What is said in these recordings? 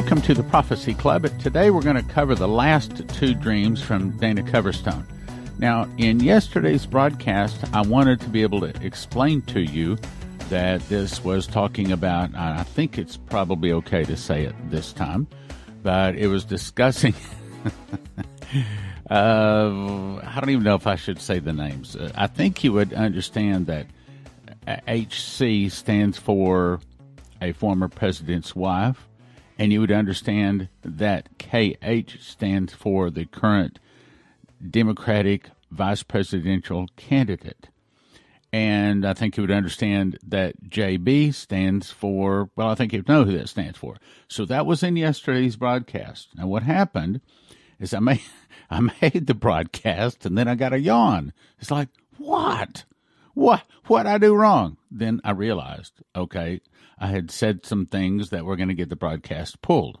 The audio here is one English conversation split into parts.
Welcome to the Prophecy Club. Today we're going to cover the last two dreams from Dana Coverstone. Now, in yesterday's broadcast, I wanted to be able to explain to you that this was talking about, I think it's probably okay to say it this time, but it was discussing. uh, I don't even know if I should say the names. I think you would understand that HC stands for a former president's wife, and you would understand that KH stands for the current Democratic vice presidential candidate. And I think you would understand that JB stands for, well, I think you know who that stands for. So that was in yesterday's broadcast. Now, what happened is I made, I made the broadcast and then I got a yawn. It's like, what? What? What I do wrong? Then I realized, okay, I had said some things that were going to get the broadcast pulled.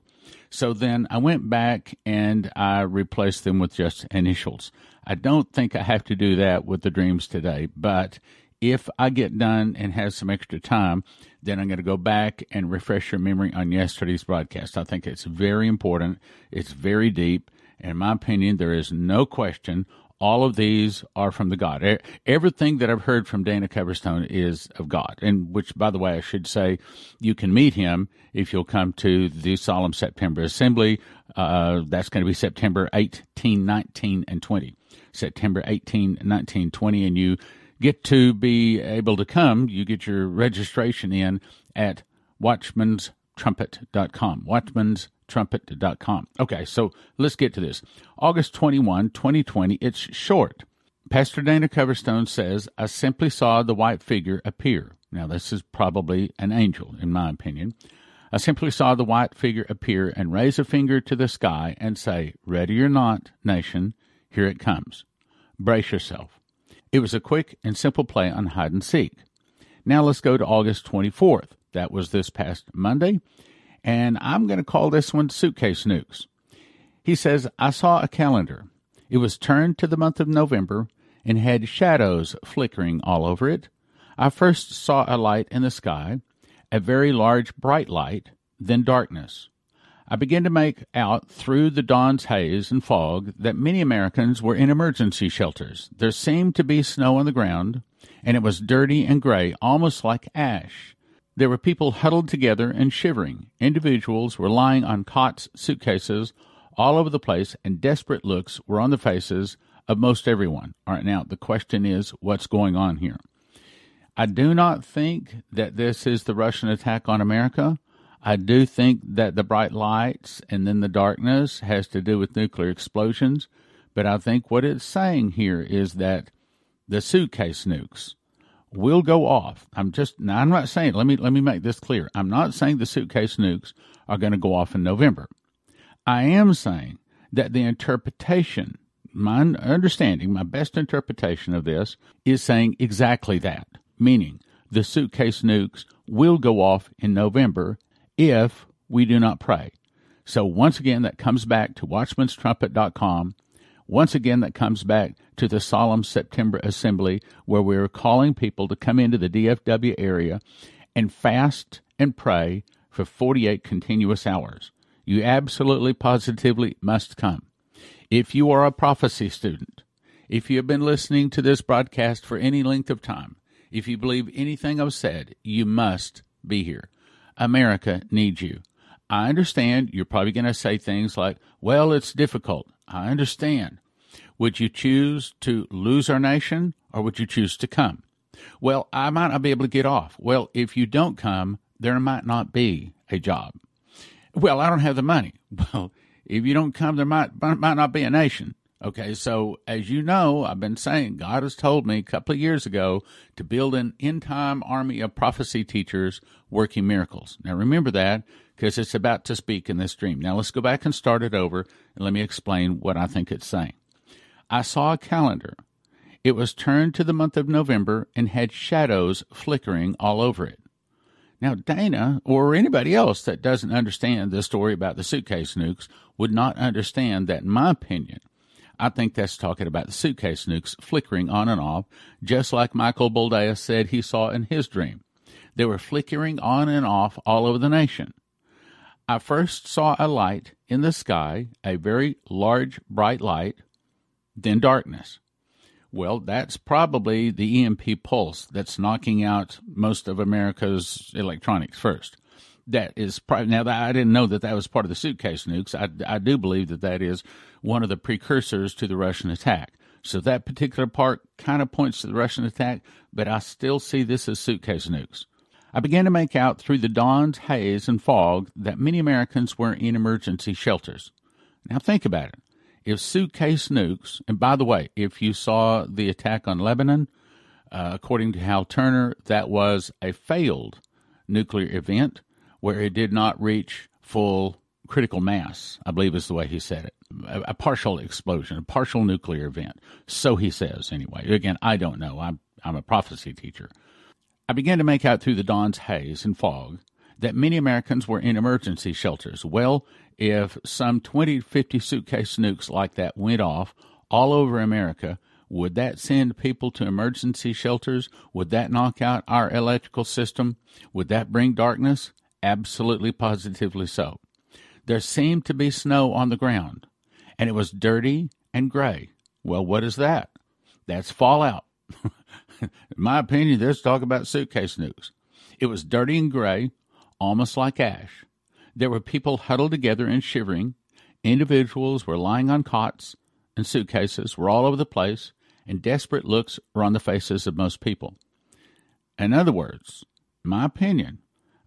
So then I went back and I replaced them with just initials. I don't think I have to do that with the dreams today, but if I get done and have some extra time, then I'm going to go back and refresh your memory on yesterday's broadcast. I think it's very important. It's very deep. In my opinion, there is no question all of these are from the God. Everything that I've heard from Dana Coverstone is of God. And which, by the way, I should say, you can meet him if you'll come to the Solemn September Assembly. Uh, that's going to be September 18, 19, and 20. September 18, 19, 20. And you get to be able to come. You get your registration in at watchmanstrumpet.com. Watchman's trumpet.com. Okay, so let's get to this. August 21, 2020, it's short. Pastor Dana Coverstone says, I simply saw the white figure appear. Now, this is probably an angel, in my opinion. I simply saw the white figure appear and raise a finger to the sky and say, Ready or not, nation, here it comes. Brace yourself. It was a quick and simple play on hide and seek. Now let's go to August 24th. That was this past Monday and I'm going to call this one Suitcase Nukes. He says, I saw a calendar. It was turned to the month of November and had shadows flickering all over it. I first saw a light in the sky, a very large bright light, then darkness. I began to make out through the dawn's haze and fog that many Americans were in emergency shelters. There seemed to be snow on the ground, and it was dirty and gray, almost like ash. There were people huddled together and shivering. Individuals were lying on cots, suitcases, all over the place, and desperate looks were on the faces of most everyone. All right, now the question is what's going on here? I do not think that this is the Russian attack on America. I do think that the bright lights and then the darkness has to do with nuclear explosions. But I think what it's saying here is that the suitcase nukes, will go off. I'm just now I'm not saying let me let me make this clear. I'm not saying the suitcase nukes are going to go off in November. I am saying that the interpretation, my understanding, my best interpretation of this is saying exactly that, meaning the suitcase nukes will go off in November if we do not pray. So once again, that comes back to watchmanstrumpet.com once again, that comes back to the solemn September assembly where we're calling people to come into the DFW area and fast and pray for 48 continuous hours. You absolutely positively must come. If you are a prophecy student, if you have been listening to this broadcast for any length of time, if you believe anything I've said, you must be here. America needs you. I understand you're probably going to say things like, well, it's difficult. I understand. Would you choose to lose our nation or would you choose to come? Well, I might not be able to get off. Well, if you don't come, there might not be a job. Well, I don't have the money. Well, if you don't come, there might might not be a nation. Okay, so as you know, I've been saying God has told me a couple of years ago to build an end time army of prophecy teachers working miracles. Now remember that because it's about to speak in this dream. Now let's go back and start it over and let me explain what I think it's saying. I saw a calendar. It was turned to the month of November and had shadows flickering all over it. Now, Dana or anybody else that doesn't understand the story about the suitcase nukes would not understand that, in my opinion. I think that's talking about the suitcase nukes flickering on and off, just like Michael Boldea said he saw in his dream. They were flickering on and off all over the nation. I first saw a light in the sky, a very large, bright light, then darkness. Well, that's probably the EMP pulse that's knocking out most of America's electronics first. That is probably, now that I didn't know that that was part of the suitcase nukes. I, I do believe that that is one of the precursors to the Russian attack. So that particular part kind of points to the Russian attack, but I still see this as suitcase nukes. I began to make out through the dawn's haze and fog that many Americans were in emergency shelters. Now think about it if suitcase nukes, and by the way, if you saw the attack on Lebanon, uh, according to Hal Turner, that was a failed nuclear event where it did not reach full critical mass, I believe is the way he said it. A, a, partial explosion, a partial nuclear event. So he says, anyway. Again, I don't know. I'm, I'm a prophecy teacher. I began to make out through the dawn's haze and fog that many Americans were in emergency shelters. Well, if some 20 50 suitcase nukes like that went off all over America, would that send people to emergency shelters? Would that knock out our electrical system? Would that bring darkness? Absolutely, positively so. There seemed to be snow on the ground, and it was dirty and gray. Well, what is that? That's fallout. In my opinion, let's talk about suitcase nukes. It was dirty and gray, almost like ash. There were people huddled together and shivering. Individuals were lying on cots, and suitcases were all over the place, and desperate looks were on the faces of most people. In other words, my opinion,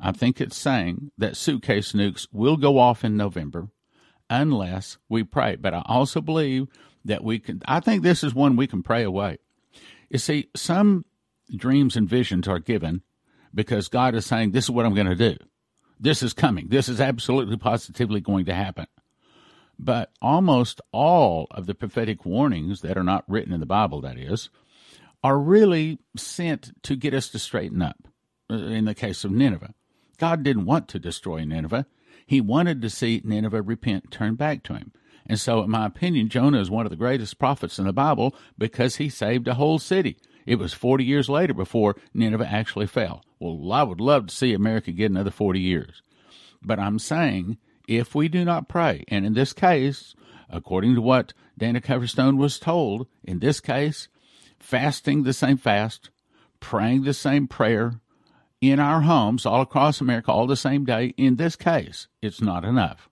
I think it's saying that suitcase nukes will go off in November unless we pray. But I also believe that we can, I think this is one we can pray away. You see, some dreams and visions are given because God is saying, This is what I'm going to do. This is coming. This is absolutely positively going to happen. But almost all of the prophetic warnings that are not written in the Bible, that is, are really sent to get us to straighten up. Uh, in the case of Nineveh, God didn't want to destroy Nineveh. He wanted to see Nineveh repent, turn back to him. And so, in my opinion, Jonah is one of the greatest prophets in the Bible because he saved a whole city. It was 40 years later before Nineveh actually fell. Well, I would love to see America get another 40 years. But I'm saying if we do not pray, and in this case, according to what Dana Coverstone was told, in this case, fasting the same fast, praying the same prayer in our homes all across America all the same day, in this case, it's not enough.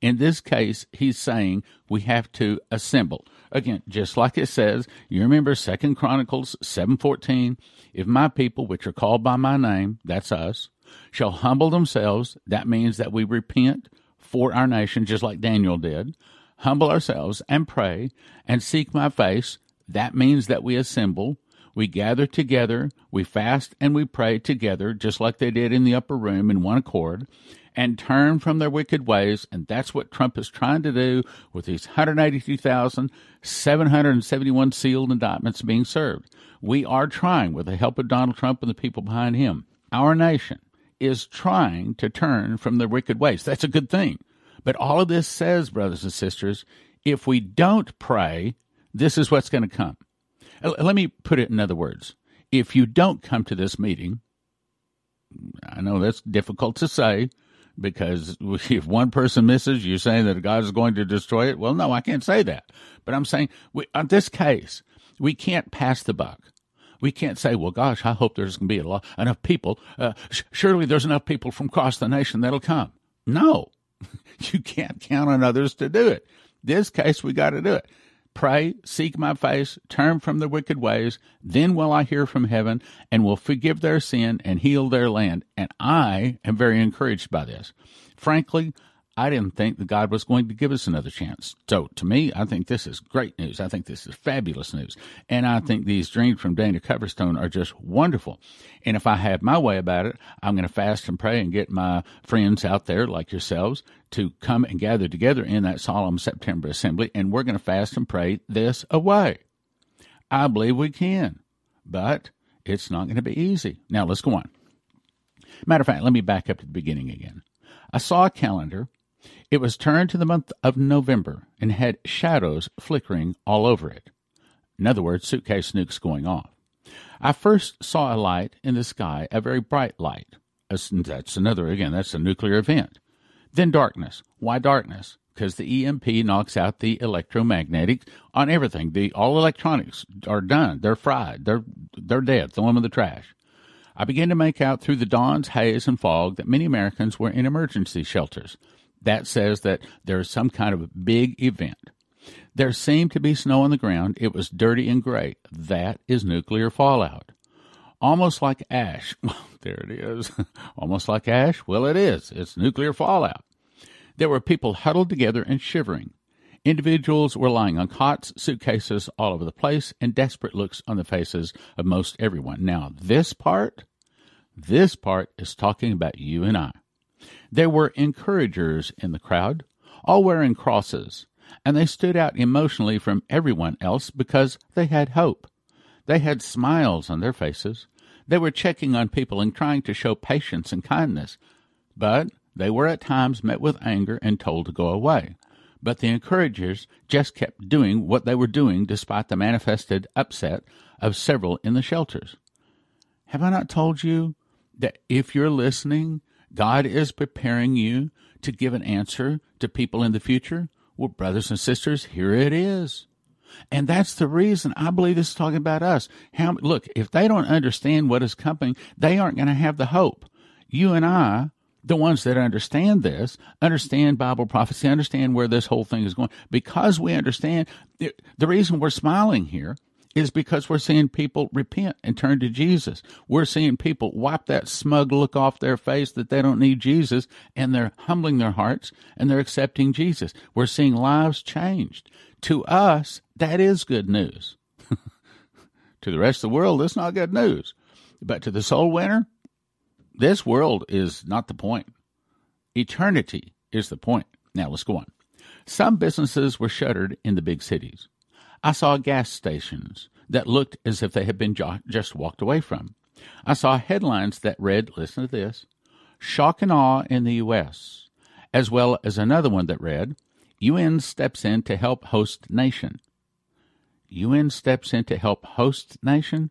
In this case, he's saying we have to assemble. Again, just like it says, you remember Second Chronicles 7:14, if my people which are called by my name, that's us, shall humble themselves, that means that we repent for our nation just like Daniel did, humble ourselves and pray and seek my face, that means that we assemble, we gather together, we fast and we pray together just like they did in the upper room in one accord and turn from their wicked ways. And that's what Trump is trying to do with these 182,771 sealed indictments being served. We are trying, with the help of Donald Trump and the people behind him, our nation is trying to turn from their wicked ways. That's a good thing. But all of this says, brothers and sisters, if we don't pray, this is what's going to come. Let me put it in other words. If you don't come to this meeting, I know that's difficult to say, because if one person misses, you're saying that God is going to destroy it. Well, no, I can't say that. But I'm saying, we, on this case, we can't pass the buck. We can't say, well, gosh, I hope there's going to be lot, enough people. Uh, sh- surely there's enough people from across the nation that'll come. No, you can't count on others to do it. This case, we got to do it. Pray, seek my face, turn from their wicked ways. Then will I hear from heaven and will forgive their sin and heal their land. And I am very encouraged by this. Frankly, I didn't think that God was going to give us another chance. So to me, I think this is great news. I think this is fabulous news. And I think these dreams from Dana Coverstone are just wonderful. And if I have my way about it, I'm going to fast and pray and get my friends out there like yourselves to come and gather together in that solemn September assembly. And we're going to fast and pray this away. I believe we can, but it's not going to be easy. Now let's go on. Matter of fact, let me back up to the beginning again. I saw a calendar it was turned to the month of November and had shadows flickering all over it. In other words, suitcase nukes going off. I first saw a light in the sky, a very bright light. That's another, again, that's a nuclear event. Then darkness. Why darkness? Because the EMP knocks out the electromagnetic on everything. The all electronics are done. They're fried. They're they're dead. Throw them in the trash. I began to make out through the dawn's haze and fog that many Americans were in emergency shelters. That says that there is some kind of big event. There seemed to be snow on the ground. It was dirty and gray. That is nuclear fallout. Almost like ash. there it is. Almost like ash? Well, it is. It's nuclear fallout. There were people huddled together and shivering. Individuals were lying on cots, suitcases all over the place, and desperate looks on the faces of most everyone. Now, this part this part is talking about you and I. There were encouragers in the crowd, all wearing crosses, and they stood out emotionally from everyone else because they had hope. They had smiles on their faces. They were checking on people and trying to show patience and kindness, but they were at times met with anger and told to go away. But the encouragers just kept doing what they were doing despite the manifested upset of several in the shelters. Have I not told you that if you're listening, God is preparing you to give an answer to people in the future? Well, brothers and sisters, here it is. And that's the reason I believe this is talking about us. How, look, if they don't understand what is coming, they aren't going to have the hope. You and I, the ones that understand this, understand Bible prophecy, understand where this whole thing is going. Because we understand, the reason we're smiling here is because we're seeing people repent and turn to Jesus. We're seeing people wipe that smug look off their face that they don't need Jesus and they're humbling their hearts and they're accepting Jesus. We're seeing lives changed. To us, that is good news. to the rest of the world, it's not good news. But to the soul winner, this world is not the point. Eternity is the point. Now let's go on. Some businesses were shuttered in the big cities. I saw gas stations that looked as if they had been jo- just walked away from. I saw headlines that read, listen to this, shock and awe in the U.S., as well as another one that read, UN steps in to help host nation. UN steps in to help host nation?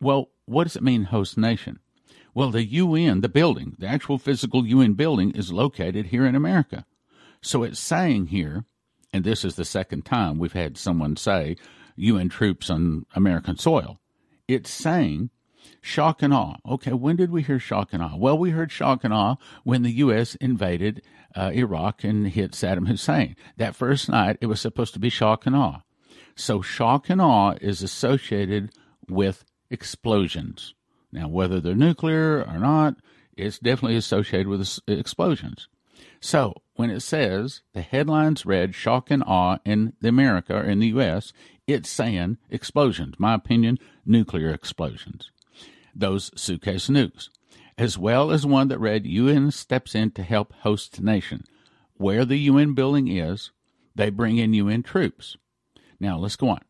Well, what does it mean, host nation? Well, the UN, the building, the actual physical UN building, is located here in America. So it's saying here and this is the second time we've had someone say UN troops on American soil. It's saying shock and awe. Okay, when did we hear shock and awe? Well, we heard shock and awe when the U.S. invaded uh, Iraq and hit Saddam Hussein. That first night, it was supposed to be shock and awe. So, shock and awe is associated with explosions. Now, whether they're nuclear or not, it's definitely associated with explosions. So, when it says the headlines read shock and awe in the America or in the US, it's saying explosions. My opinion, nuclear explosions. Those suitcase nukes. As well as one that read UN steps in to help host nation. Where the UN building is, they bring in UN troops. Now let's go on.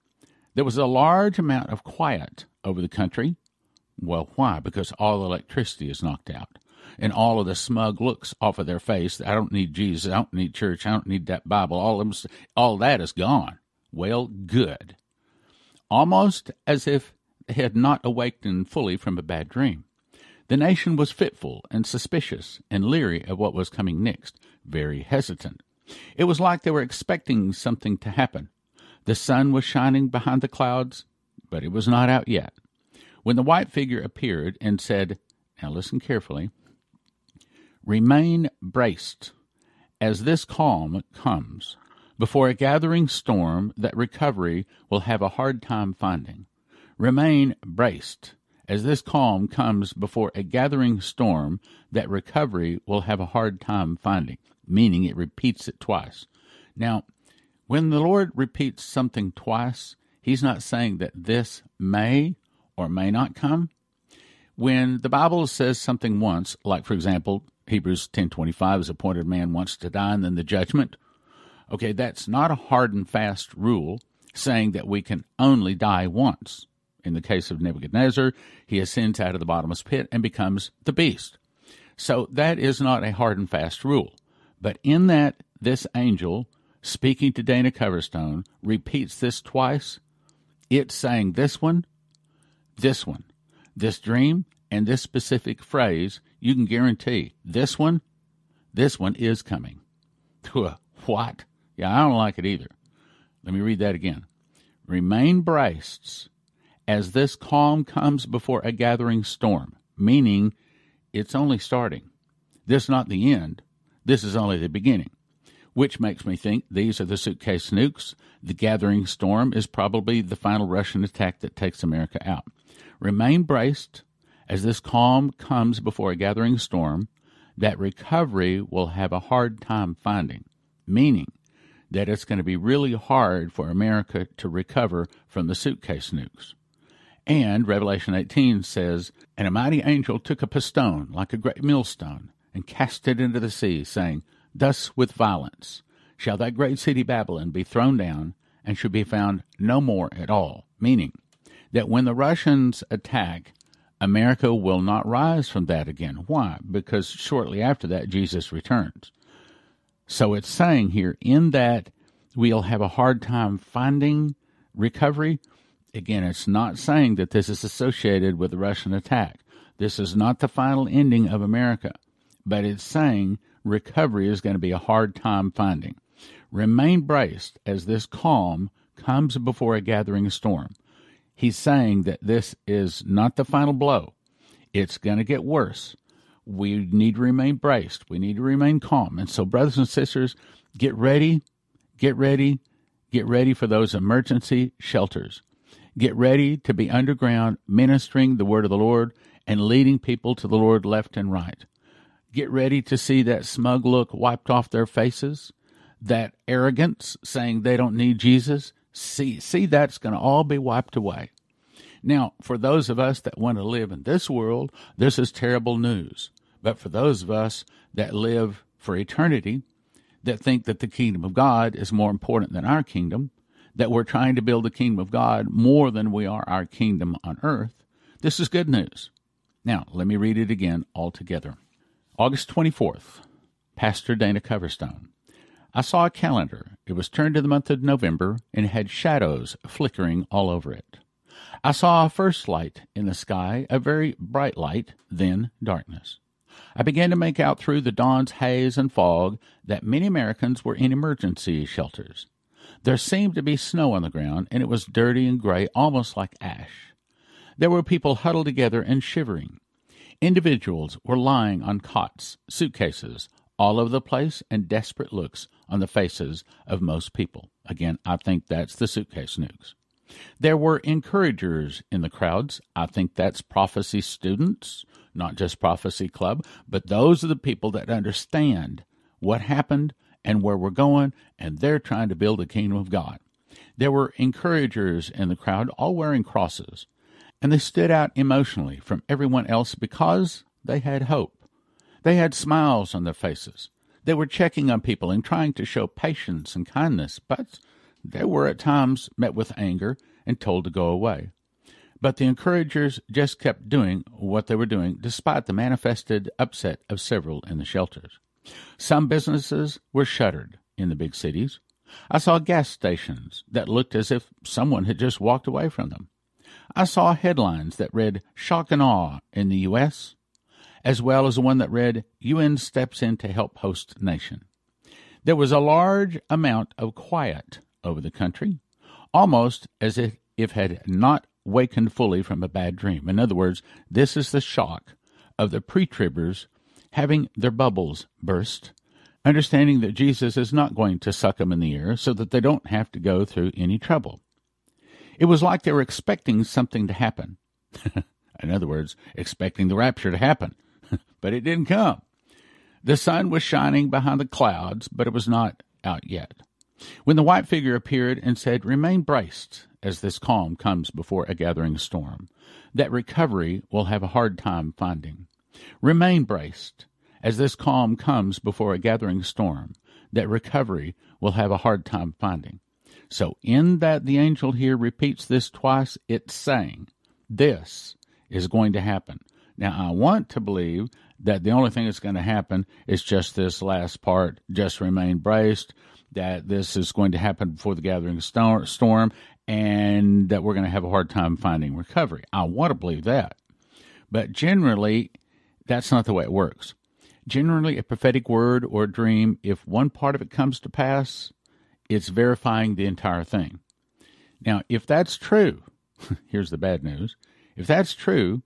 There was a large amount of quiet over the country. Well, why? Because all electricity is knocked out and all of the smug looks off of their face. I don't need Jesus. I don't need church. I don't need that Bible. All of them, all that is gone. Well, good. Almost as if they had not awakened fully from a bad dream. The nation was fitful and suspicious and leery of what was coming next, very hesitant. It was like they were expecting something to happen. The sun was shining behind the clouds, but it was not out yet. When the white figure appeared and said, Now listen carefully, Remain braced as this calm comes before a gathering storm that recovery will have a hard time finding. Remain braced as this calm comes before a gathering storm that recovery will have a hard time finding, meaning it repeats it twice. Now, when the Lord repeats something twice, He's not saying that this may or may not come. When the Bible says something once, like for example, Hebrews 10:25 is appointed man wants to die and then the judgment. Okay, that's not a hard and fast rule saying that we can only die once. In the case of Nebuchadnezzar, he ascends out of the bottomless pit and becomes the beast. So that is not a hard and fast rule. But in that this angel speaking to Dana Coverstone repeats this twice, it's saying this one, this one, this dream, and this specific phrase you can guarantee this one, This one is coming. What? Yeah, I don't like it either. Let me read that again. Remain braced as this calm comes before a gathering storm, meaning it's only starting. This is not the end. This is only the beginning, which makes me think these are the suitcase nukes. The gathering storm is probably the final Russian attack that takes America out. Remain braced as this calm comes before a gathering storm that recovery will have a hard time finding, meaning that it's going to be really hard for America to recover from the suitcase nukes. And Revelation 18 says, And a mighty angel took up a stone, like a great millstone, and cast it into the sea, saying, Thus with violence shall that great city Babylon be thrown down, and shall be found no more at all. Meaning that when the Russians attack, America will not rise from that again. Why? Because shortly after that, Jesus returns. So it's saying here, in that we'll have a hard time finding recovery Again, it's not saying that this is associated with the Russian attack. This is not the final ending of America, but it's saying recovery is going to be a hard time finding. Remain braced as this calm comes before a gathering storm. He's saying that this is not the final blow. It's going to get worse. We need to remain braced. We need to remain calm. And so, brothers and sisters, get ready, get ready, get ready for those emergency shelters. Get ready to be underground, ministering the word of the Lord and leading people to the Lord left and right. Get ready to see that smug look wiped off their faces, that arrogance saying they don't need Jesus. See, see that's going to all be wiped away. Now, for those of us that want to live in this world, this is terrible news. But for those of us that live for eternity, that think that the kingdom of God is more important than our kingdom, that we're trying to build the kingdom of God more than we are our kingdom on earth, this is good news. Now, let me read it again all together. August 24th, Pastor Dana Coverstone. I saw a calendar. It was turned to the month of November and had shadows flickering all over it. I saw a first light in the sky, a very bright light, then darkness. I began to make out through the dawn's haze and fog that many Americans were in emergency shelters. There seemed to be snow on the ground, and it was dirty and gray, almost like ash. There were people huddled together and shivering. Individuals were lying on cots, suitcases, all over the place, and desperate looks on the faces of most people. Again, I think that's the suitcase nukes. There were encouragers in the crowds. I think that's prophecy students, not just prophecy club, but those are the people that understand what happened and where we're going, and they're trying to build the kingdom of God. There were encouragers in the crowd, all wearing crosses, and they stood out emotionally from everyone else because they had hope. They had smiles on their faces. They were checking on people and trying to show patience and kindness, but they were at times met with anger and told to go away. But the encouragers just kept doing what they were doing despite the manifested upset of several in the shelters. Some businesses were shuttered in the big cities. I saw gas stations that looked as if someone had just walked away from them. I saw headlines that read Shock and Awe in the U.S., as well as the one that read UN steps in to help host nation. There was a large amount of quiet over the country, almost as if it had not wakened fully from a bad dream. In other words, this is the shock of the pre-tribbers having their bubbles burst, understanding that Jesus is not going to suck them in the ear so that they don't have to go through any trouble. It was like they were expecting something to happen. in other words, expecting the rapture to happen, but it didn't come. The sun was shining behind the clouds, but it was not out yet. When the white figure appeared and said, Remain braced as this calm comes before a gathering storm, that recovery will have a hard time finding. Remain braced as this calm comes before a gathering storm that recovery will have a hard time finding. So, in that the angel here repeats this twice, it's saying this is going to happen. Now, I want to believe that the only thing that's going to happen is just this last part, just remain braced, that this is going to happen before the gathering storm, and that we're going to have a hard time finding recovery. I want to believe that. But generally, that's not the way it works. Generally, a prophetic word or a dream, if one part of it comes to pass, it's verifying the entire thing. Now, if that's true, here's the bad news. If that's true,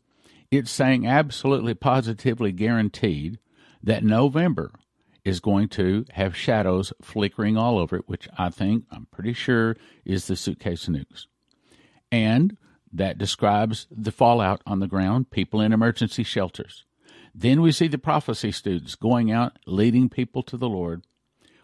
it's saying absolutely positively guaranteed that November is going to have shadows flickering all over it, which I think, I'm pretty sure, is the suitcase nukes. And that describes the fallout on the ground, people in emergency shelters. Then we see the prophecy students going out, leading people to the Lord.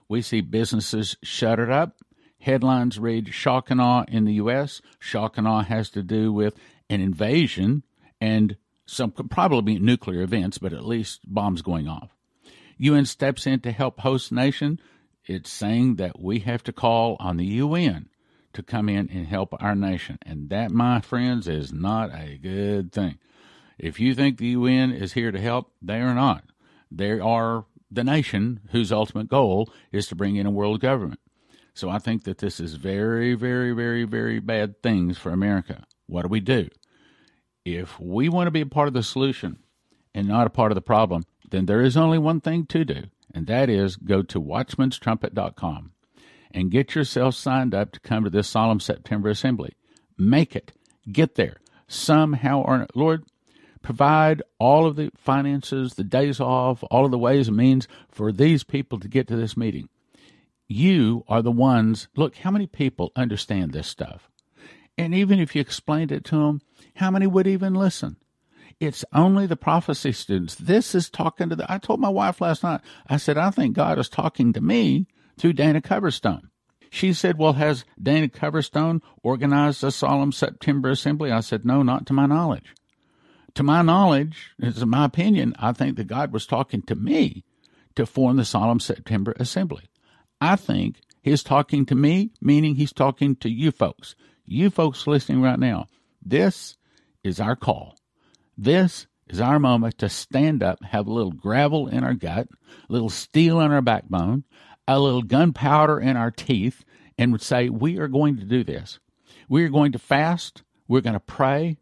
We see businesses shuttered up. Headlines read shock and awe in the U.S. Shock and awe has to do with an invasion and some could probably be nuclear events, but at least bombs going off. UN steps in to help host nation. It's saying that we have to call on the UN to come in and help our nation. And that, my friends, is not a good thing. If you think the UN is here to help, they are not. They are the nation whose ultimate goal is to bring in a world government. So I think that this is very, very, very, very bad things for America. What do we do? If we want to be a part of the solution and not a part of the problem, then there is only one thing to do, and that is go to watchmanstrumpet.com and get yourself signed up to come to this solemn September assembly. Make it. Get there. Somehow or Lord, provide all of the finances, the days off, all of the ways and means for these people to get to this meeting. You are the ones. Look, how many people understand this stuff? And even if you explained it to them, how many would even listen? It's only the prophecy students. This is talking to the. I told my wife last night, I said, I think God is talking to me through Dana Coverstone. She said, Well, has Dana Coverstone organized a solemn September assembly? I said, No, not to my knowledge. To my knowledge, it's my opinion, I think that God was talking to me to form the solemn September assembly. I think he's talking to me, meaning he's talking to you folks. You folks listening right now. This is our call. This is our moment to stand up, have a little gravel in our gut, a little steel in our backbone, a little gunpowder in our teeth, and would say, We are going to do this. We are going to fast, we're going to pray,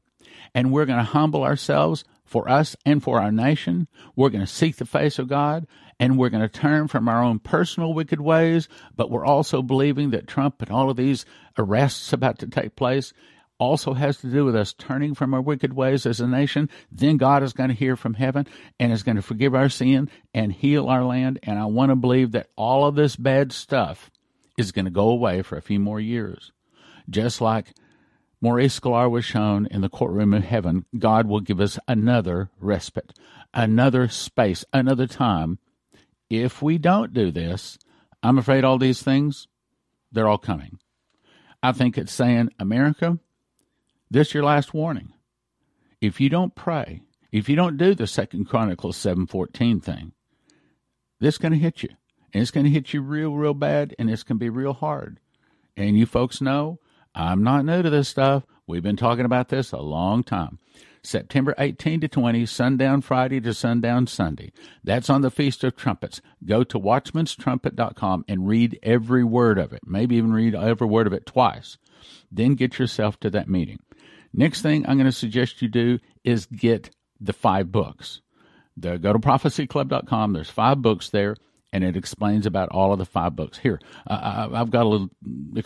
and we're going to humble ourselves for us and for our nation. We're going to seek the face of God, and we're going to turn from our own personal wicked ways, but we're also believing that Trump and all of these arrests about to take place also has to do with us turning from our wicked ways as a nation, then God is going to hear from heaven and is going to forgive our sin and heal our land. And I want to believe that all of this bad stuff is going to go away for a few more years. Just like Maurice Sklar was shown in the courtroom of heaven, God will give us another respite, another space, another time. If we don't do this, I'm afraid all these things, they're all coming. I think it's saying, America, this your last warning. If you don't pray, if you don't do the Second Chronicles seven fourteen thing, this going to hit you, and it's going to hit you real, real bad, and it's going to be real hard. And you folks know I'm not new to this stuff. We've been talking about this a long time. September 18 to 20, sundown Friday to sundown Sunday. That's on the Feast of Trumpets. Go to watchmanstrumpet.com and read every word of it. Maybe even read every word of it twice. Then get yourself to that meeting. Next thing I'm going to suggest you do is get the five books. The, go to prophecyclub.com. There's five books there, and it explains about all of the five books. Here, uh, I've got a little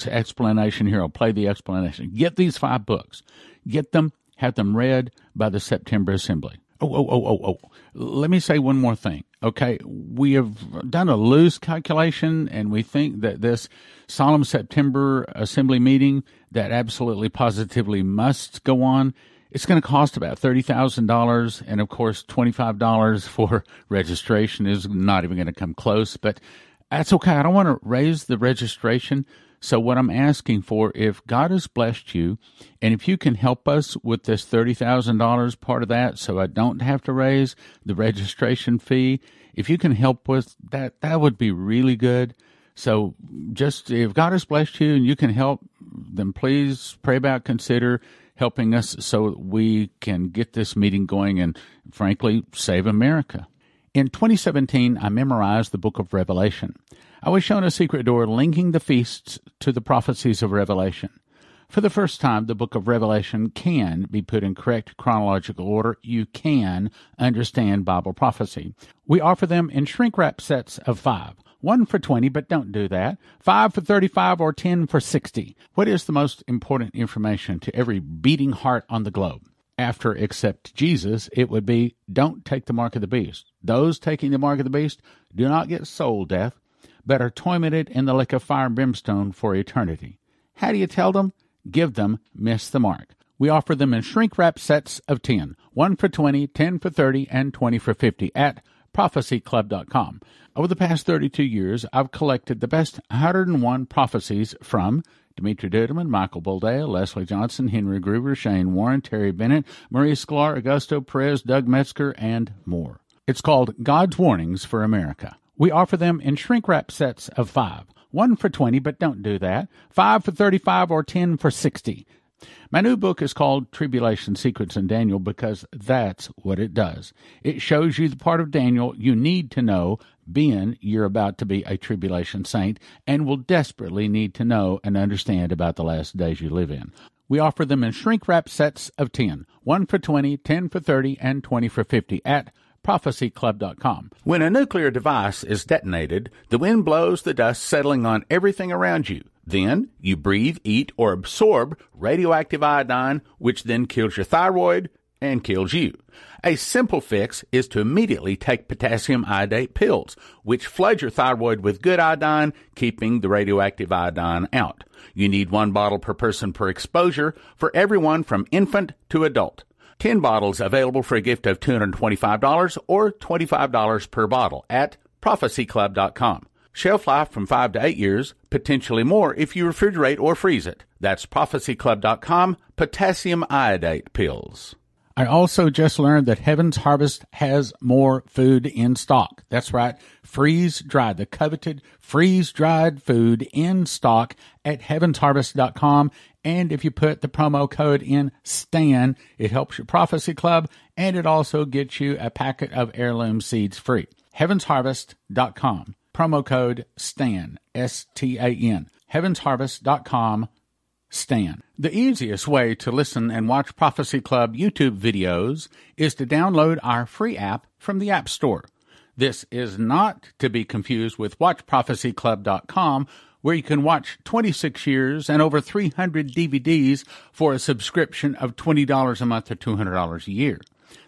explanation here. I'll play the explanation. Get these five books. Get them, have them read by the September Assembly. Oh, oh, oh, oh, oh. Let me say one more thing. Okay, we have done a loose calculation, and we think that this solemn September Assembly meeting that absolutely positively must go on. It's going to cost about $30,000. And of course, $25 for registration is not even going to come close, but that's okay. I don't want to raise the registration. So what I'm asking for, if God has blessed you, and if you can help us with this $30,000 part of that, so I don't have to raise the registration fee, if you can help with that, that would be really good. So just if God has blessed you and you can help, then please pray about, consider helping us so we can get this meeting going and frankly save America. In 2017, I memorized the book of Revelation. I was shown a secret door linking the feasts to the prophecies of Revelation. For the first time, the book of Revelation can be put in correct chronological order. You can understand Bible prophecy. We offer them in shrink wrap sets of five. One for 20, but don't do that. Five for 35 or 10 for 60. What is the most important information to every beating heart on the globe? After accept Jesus, it would be don't take the mark of the beast. Those taking the mark of the beast do not get soul death, but are tormented in the lake of fire and brimstone for eternity. How do you tell them? give them Miss the Mark. We offer them in shrink wrap sets of 10, 1 for 20, 10 for 30, and 20 for 50 at prophecyclub.com. Over the past 32 years, I've collected the best 101 prophecies from Dimitri Duduman, Michael Boldea, Leslie Johnson, Henry Gruver, Shane Warren, Terry Bennett, Maurice Sklar, Augusto Perez, Doug Metzger, and more. It's called God's Warnings for America. We offer them in shrink wrap sets of five one for 20, but don't do that. Five for 35 or 10 for 60. My new book is called Tribulation Secrets in Daniel because that's what it does. It shows you the part of Daniel you need to know, being you're about to be a tribulation saint, and will desperately need to know and understand about the last days you live in. We offer them in shrink wrap sets of 10, 1 for 20, 10 for 30, and 20 for 50 at prophecyclub.com. When a nuclear device is detonated, the wind blows the dust settling on everything around you. Then you breathe, eat, or absorb radioactive iodine, which then kills your thyroid and kills you. A simple fix is to immediately take potassium iodate pills, which flood your thyroid with good iodine, keeping the radioactive iodine out. You need one bottle per person per exposure for everyone from infant to adult. 10 bottles available for a gift of $225 or $25 per bottle at prophecyclub.com. Shelf life from 5 to 8 years, potentially more if you refrigerate or freeze it. That's prophecyclub.com, potassium iodate pills. I also just learned that Heaven's Harvest has more food in stock. That's right. Freeze dried, the coveted freeze dried food in stock at heavensharvest.com. And if you put the promo code in STAN, it helps your prophecy club and it also gets you a packet of heirloom seeds free. Heavensharvest.com. Promo code STAN, S T A N. Heavensharvest.com Stan. The easiest way to listen and watch Prophecy Club YouTube videos is to download our free app from the App Store. This is not to be confused with WatchProphecyClub.com, where you can watch 26 years and over 300 DVDs for a subscription of $20 a month or $200 a year.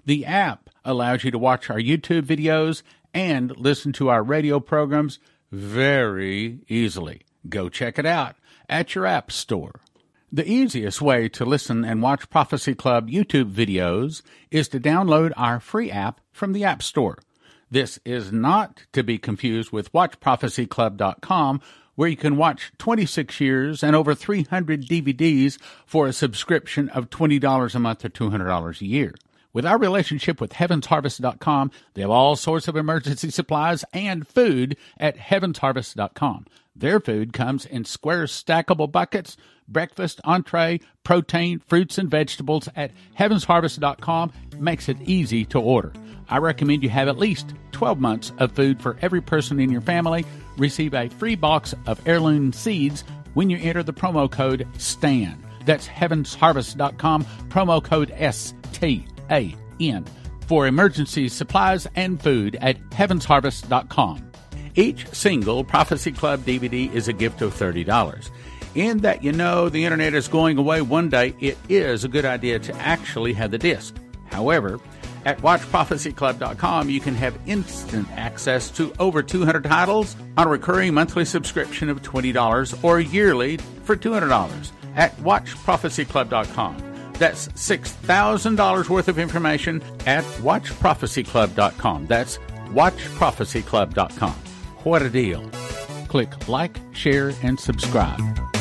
The app allows you to watch our YouTube videos and listen to our radio programs very easily. Go check it out at your App Store. The easiest way to listen and watch Prophecy Club YouTube videos is to download our free app from the App Store. This is not to be confused with WatchProphecyClub.com, where you can watch 26 years and over 300 DVDs for a subscription of $20 a month or $200 a year. With our relationship with HeavensHarvest.com, they have all sorts of emergency supplies and food at HeavensHarvest.com. Their food comes in square stackable buckets, breakfast, entree, protein, fruits, and vegetables at heavensharvest.com makes it easy to order. I recommend you have at least 12 months of food for every person in your family. Receive a free box of heirloom seeds when you enter the promo code STAN. That's heavensharvest.com, promo code S T A N for emergency supplies and food at heavensharvest.com. Each single Prophecy Club DVD is a gift of $30. In that you know the internet is going away one day, it is a good idea to actually have the disc. However, at WatchProphecyClub.com, you can have instant access to over 200 titles on a recurring monthly subscription of $20 or yearly for $200 at WatchProphecyClub.com. That's $6,000 worth of information at WatchProphecyClub.com. That's WatchProphecyClub.com. What a deal! Click like, share, and subscribe.